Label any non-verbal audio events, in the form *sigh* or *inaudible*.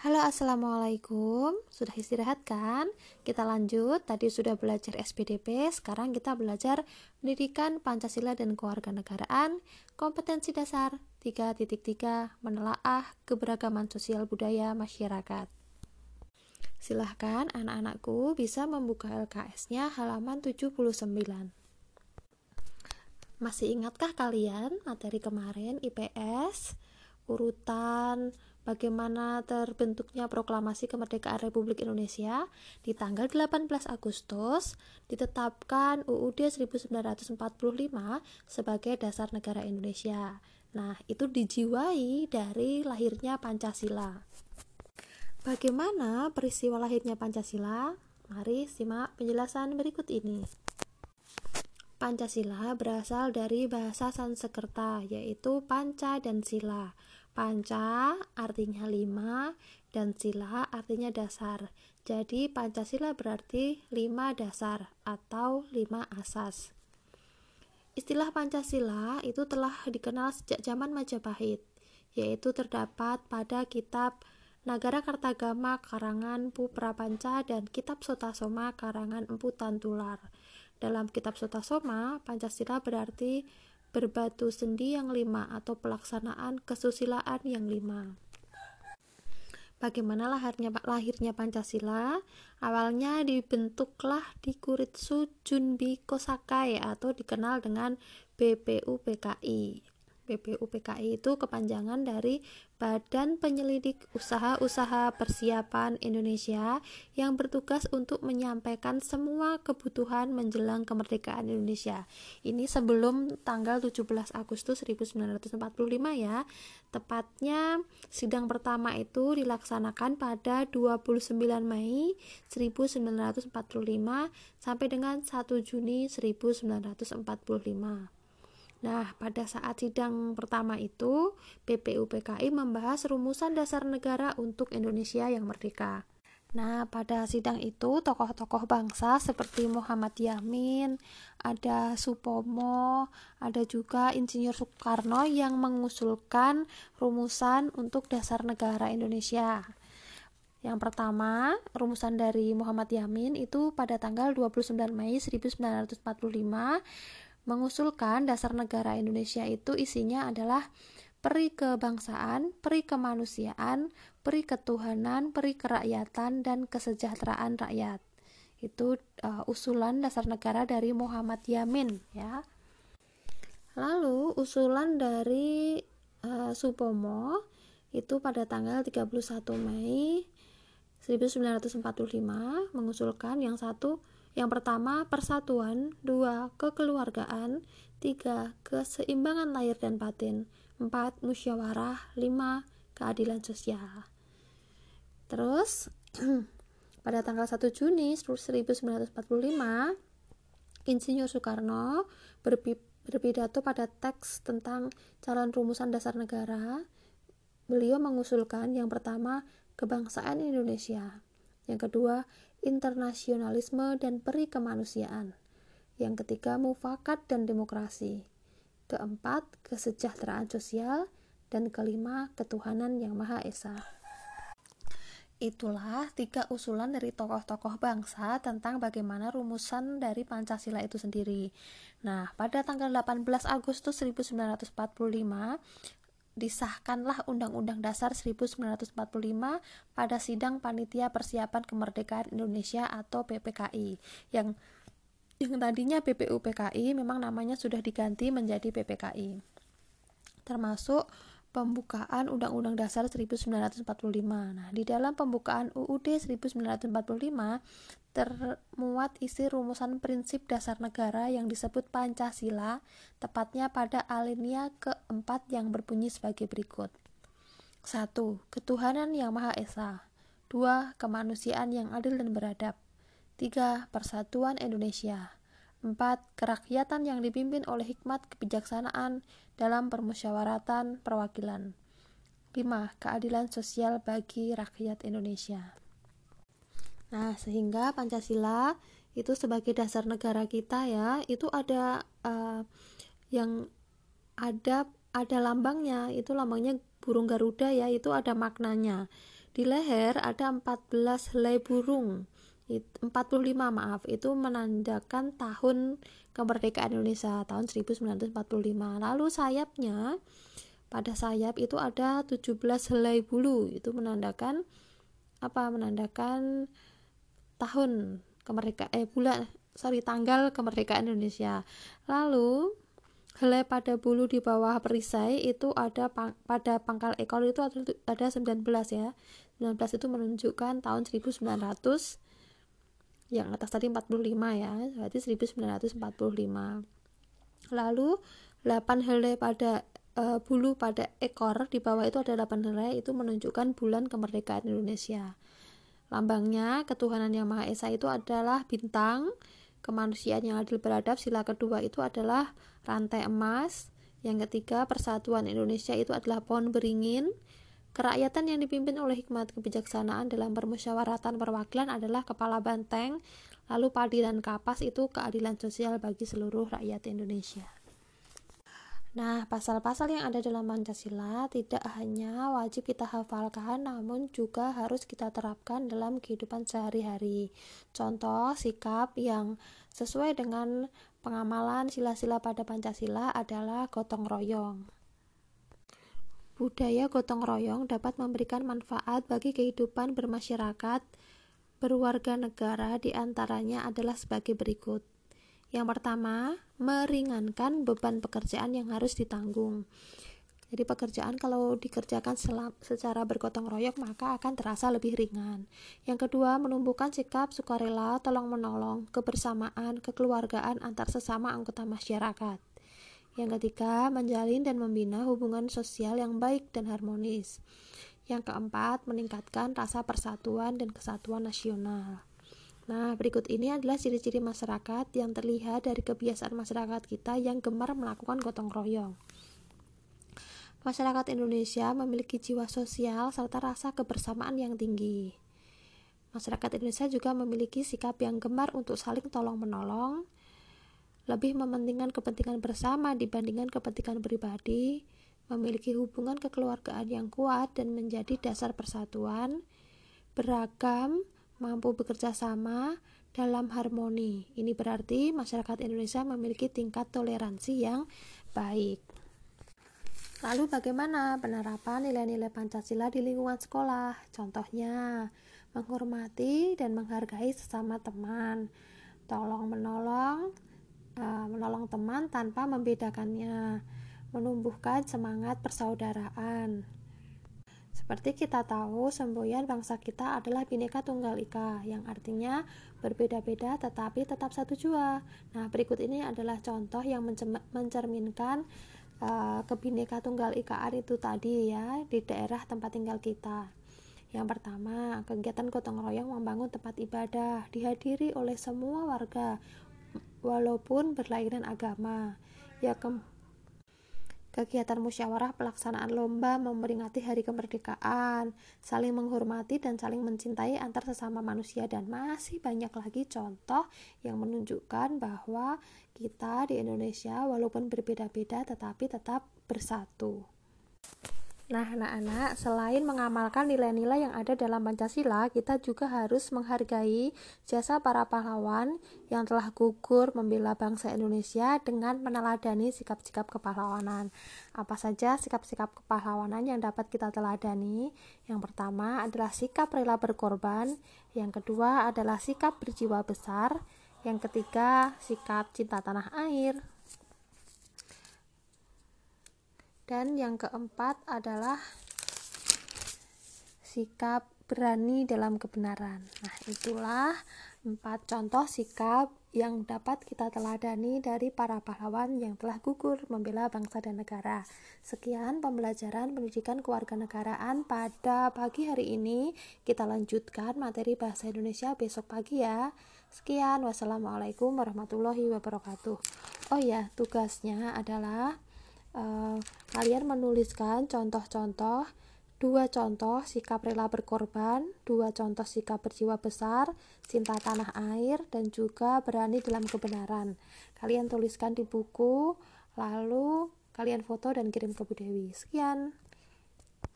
Halo assalamualaikum. Sudah istirahat kan? Kita lanjut. Tadi sudah belajar SPDP Sekarang kita belajar Pendidikan Pancasila dan Kewarganegaraan. Kompetensi dasar 3.3 Menelaah keberagaman sosial budaya masyarakat. Silahkan anak-anakku bisa membuka LKS-nya halaman 79 Masih ingatkah kalian materi kemarin IPS urutan bagaimana terbentuknya proklamasi kemerdekaan Republik Indonesia di tanggal 18 Agustus ditetapkan UUD 1945 sebagai dasar negara Indonesia. Nah, itu dijiwai dari lahirnya Pancasila. Bagaimana peristiwa lahirnya Pancasila? Mari simak penjelasan berikut ini. Pancasila berasal dari bahasa Sanskerta, yaitu panca dan sila. Panca artinya lima dan sila artinya dasar. Jadi Pancasila berarti lima dasar atau lima asas. Istilah Pancasila itu telah dikenal sejak zaman Majapahit, yaitu terdapat pada kitab Nagara Kartagama karangan Pu Prapanca dan kitab Sotasoma karangan Empu Tantular. Dalam kitab Sotasoma, Pancasila berarti berbatu sendi yang lima atau pelaksanaan kesusilaan yang lima. Bagaimana lahirnya, lahirnya Pancasila? Awalnya dibentuklah di Kuritsu Junbi Kosakai atau dikenal dengan BPUPKI. BPUPKI itu kepanjangan dari Badan Penyelidik Usaha-Usaha Persiapan Indonesia yang bertugas untuk menyampaikan semua kebutuhan menjelang kemerdekaan Indonesia. Ini sebelum tanggal 17 Agustus 1945 ya. Tepatnya sidang pertama itu dilaksanakan pada 29 Mei 1945 sampai dengan 1 Juni 1945. Nah, pada saat sidang pertama itu, PPUPKI membahas rumusan dasar negara untuk Indonesia yang merdeka. Nah, pada sidang itu tokoh-tokoh bangsa seperti Muhammad Yamin, ada Supomo, ada juga Insinyur Soekarno yang mengusulkan rumusan untuk dasar negara Indonesia. Yang pertama, rumusan dari Muhammad Yamin itu pada tanggal 29 Mei 1945 mengusulkan dasar negara Indonesia itu isinya adalah peri kebangsaan, peri kemanusiaan, peri ketuhanan, peri kerakyatan, dan kesejahteraan rakyat. Itu uh, usulan dasar negara dari Muhammad Yamin ya. Lalu usulan dari uh, Supomo itu pada tanggal 31 Mei 1945 mengusulkan yang satu yang pertama, persatuan, dua, kekeluargaan, tiga, keseimbangan lahir dan batin, empat, musyawarah, lima, keadilan sosial. Terus, *clears throat* pada tanggal 1 Juni 1945, Insinyur Soekarno berpidato pada teks tentang calon rumusan dasar negara. Beliau mengusulkan yang pertama, kebangsaan Indonesia. Yang kedua, internasionalisme dan peri kemanusiaan. Yang ketiga, mufakat dan demokrasi. Keempat, kesejahteraan sosial. Dan kelima, ketuhanan yang Maha Esa. Itulah tiga usulan dari tokoh-tokoh bangsa tentang bagaimana rumusan dari Pancasila itu sendiri. Nah, pada tanggal 18 Agustus 1945, disahkanlah Undang-Undang Dasar 1945 pada sidang Panitia Persiapan Kemerdekaan Indonesia atau PPKI yang yang tadinya PPUPKI memang namanya sudah diganti menjadi PPKI. Termasuk pembukaan Undang-Undang Dasar 1945. Nah, di dalam pembukaan UUD 1945 termuat isi rumusan prinsip dasar negara yang disebut Pancasila, tepatnya pada alinea keempat yang berbunyi sebagai berikut. 1. Ketuhanan yang Maha Esa 2. Kemanusiaan yang adil dan beradab 3. Persatuan Indonesia 4. Kerakyatan yang dipimpin oleh hikmat kebijaksanaan dalam permusyawaratan perwakilan. 5. Keadilan sosial bagi rakyat Indonesia. Nah, sehingga Pancasila itu sebagai dasar negara kita ya, itu ada uh, yang ada ada lambangnya, itu lambangnya burung Garuda ya, itu ada maknanya. di leher ada 14 helai burung 45 maaf itu menandakan tahun kemerdekaan Indonesia tahun 1945 lalu sayapnya pada sayap itu ada 17 helai bulu. Itu menandakan apa menandakan tahun kemerdekaan eh bulan sorry tanggal kemerdekaan Indonesia. Lalu helai pada bulu di bawah perisai itu ada pang, pada pangkal ekor itu ada, ada 19 ya. 19 itu menunjukkan tahun 1900 yang atas tadi 45 ya berarti 1945 lalu 8 helai pada uh, bulu pada ekor di bawah itu ada 8 helai itu menunjukkan bulan kemerdekaan Indonesia. Lambangnya ketuhanan yang maha esa itu adalah bintang kemanusiaan yang adil beradab sila kedua itu adalah rantai emas yang ketiga persatuan Indonesia itu adalah pohon beringin kerakyatan yang dipimpin oleh hikmat kebijaksanaan dalam permusyawaratan perwakilan adalah kepala banteng lalu padi dan kapas itu keadilan sosial bagi seluruh rakyat Indonesia Nah, pasal-pasal yang ada dalam Pancasila tidak hanya wajib kita hafalkan, namun juga harus kita terapkan dalam kehidupan sehari-hari. Contoh sikap yang sesuai dengan pengamalan sila-sila pada Pancasila adalah gotong royong. Budaya gotong royong dapat memberikan manfaat bagi kehidupan bermasyarakat, berwarga negara, di antaranya adalah sebagai berikut. Yang pertama, meringankan beban pekerjaan yang harus ditanggung. Jadi pekerjaan kalau dikerjakan secara bergotong royong maka akan terasa lebih ringan. Yang kedua, menumbuhkan sikap sukarela, tolong menolong, kebersamaan, kekeluargaan antar sesama anggota masyarakat. Yang ketiga, menjalin dan membina hubungan sosial yang baik dan harmonis. Yang keempat, meningkatkan rasa persatuan dan kesatuan nasional. Nah, berikut ini adalah ciri-ciri masyarakat yang terlihat dari kebiasaan masyarakat kita yang gemar melakukan gotong royong. Masyarakat Indonesia memiliki jiwa sosial serta rasa kebersamaan yang tinggi. Masyarakat Indonesia juga memiliki sikap yang gemar untuk saling tolong-menolong, lebih mementingkan kepentingan bersama dibandingkan kepentingan pribadi, memiliki hubungan kekeluargaan yang kuat dan menjadi dasar persatuan, beragam, mampu bekerja sama dalam harmoni. Ini berarti masyarakat Indonesia memiliki tingkat toleransi yang baik. Lalu bagaimana penerapan nilai-nilai Pancasila di lingkungan sekolah? Contohnya, menghormati dan menghargai sesama teman, tolong menolong, menolong teman tanpa membedakannya, menumbuhkan semangat persaudaraan, seperti kita tahu, semboyan bangsa kita adalah Bhinneka Tunggal Ika, yang artinya berbeda-beda tetapi tetap satu jua. Nah, berikut ini adalah contoh yang mencerminkan uh, kebhinneka Tunggal Ikaan itu tadi ya di daerah tempat tinggal kita. Yang pertama, kegiatan gotong royong membangun tempat ibadah dihadiri oleh semua warga walaupun berlainan agama. Ya, ke kegiatan musyawarah pelaksanaan lomba memperingati hari kemerdekaan, saling menghormati dan saling mencintai antar sesama manusia dan masih banyak lagi contoh yang menunjukkan bahwa kita di Indonesia walaupun berbeda-beda tetapi tetap bersatu. Nah, anak-anak, selain mengamalkan nilai-nilai yang ada dalam Pancasila, kita juga harus menghargai jasa para pahlawan yang telah gugur membela bangsa Indonesia dengan meneladani sikap-sikap kepahlawanan. Apa saja sikap-sikap kepahlawanan yang dapat kita teladani? Yang pertama adalah sikap rela berkorban, yang kedua adalah sikap berjiwa besar, yang ketiga sikap cinta tanah air, dan yang keempat adalah sikap berani dalam kebenaran. Nah, itulah empat contoh sikap yang dapat kita teladani dari para pahlawan yang telah gugur membela bangsa dan negara. Sekian pembelajaran pendidikan kewarganegaraan pada pagi hari ini. Kita lanjutkan materi bahasa Indonesia besok pagi ya. Sekian, wassalamualaikum warahmatullahi wabarakatuh. Oh ya, tugasnya adalah uh, kalian menuliskan contoh-contoh dua contoh sikap rela berkorban, dua contoh sikap berjiwa besar, cinta tanah air, dan juga berani dalam kebenaran. Kalian tuliskan di buku, lalu kalian foto dan kirim ke Bu Dewi. Sekian.